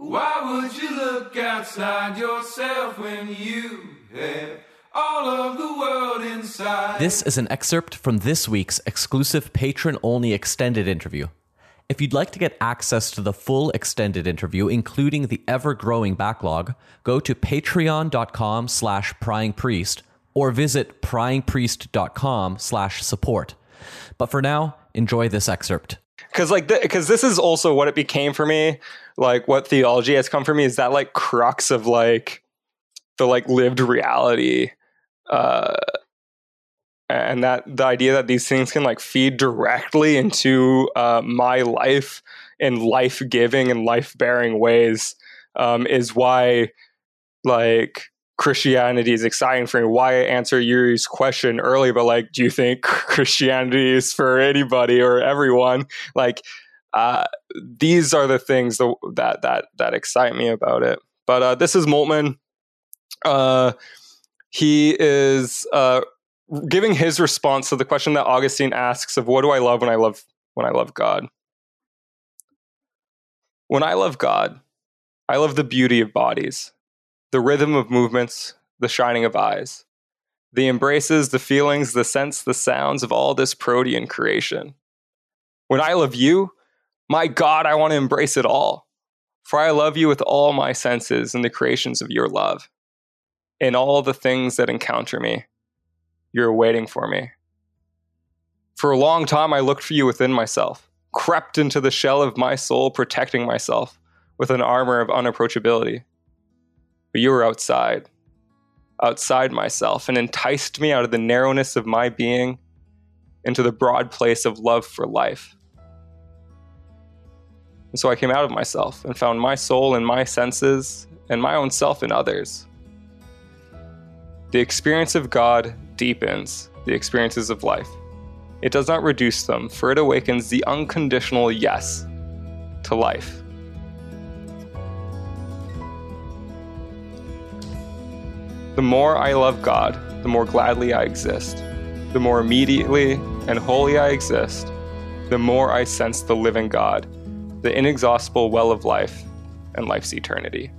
Why would you look outside yourself when you have all of the world inside? This is an excerpt from this week's exclusive patron only extended interview. If you'd like to get access to the full extended interview, including the ever-growing backlog, go to patreon.com slash pryingpriest or visit pryingpriest.com slash support. But for now, enjoy this excerpt. Because like because this is also what it became for me like what theology has come for me is that like crux of like the like lived reality uh and that the idea that these things can like feed directly into uh, my life in life giving and life bearing ways um, is why like Christianity is exciting for me. Why I answer Yuri's question earlier, but like, do you think Christianity is for anybody or everyone? Like, uh, these are the things that that that, that excite me about it. But uh, this is Moltmann. Uh, he is uh, giving his response to the question that Augustine asks of what do I love when I love when I love God. When I love God, I love the beauty of bodies the rhythm of movements, the shining of eyes, the embraces, the feelings, the scents, the sounds of all this protean creation. When I love you, my God, I want to embrace it all. For I love you with all my senses and the creations of your love. In all the things that encounter me, you're waiting for me. For a long time, I looked for you within myself, crept into the shell of my soul, protecting myself with an armor of unapproachability but you were outside, outside myself, and enticed me out of the narrowness of my being into the broad place of love for life. And so I came out of myself and found my soul in my senses and my own self in others. The experience of God deepens the experiences of life. It does not reduce them, for it awakens the unconditional yes to life. The more I love God, the more gladly I exist. The more immediately and wholly I exist, the more I sense the living God, the inexhaustible well of life and life's eternity.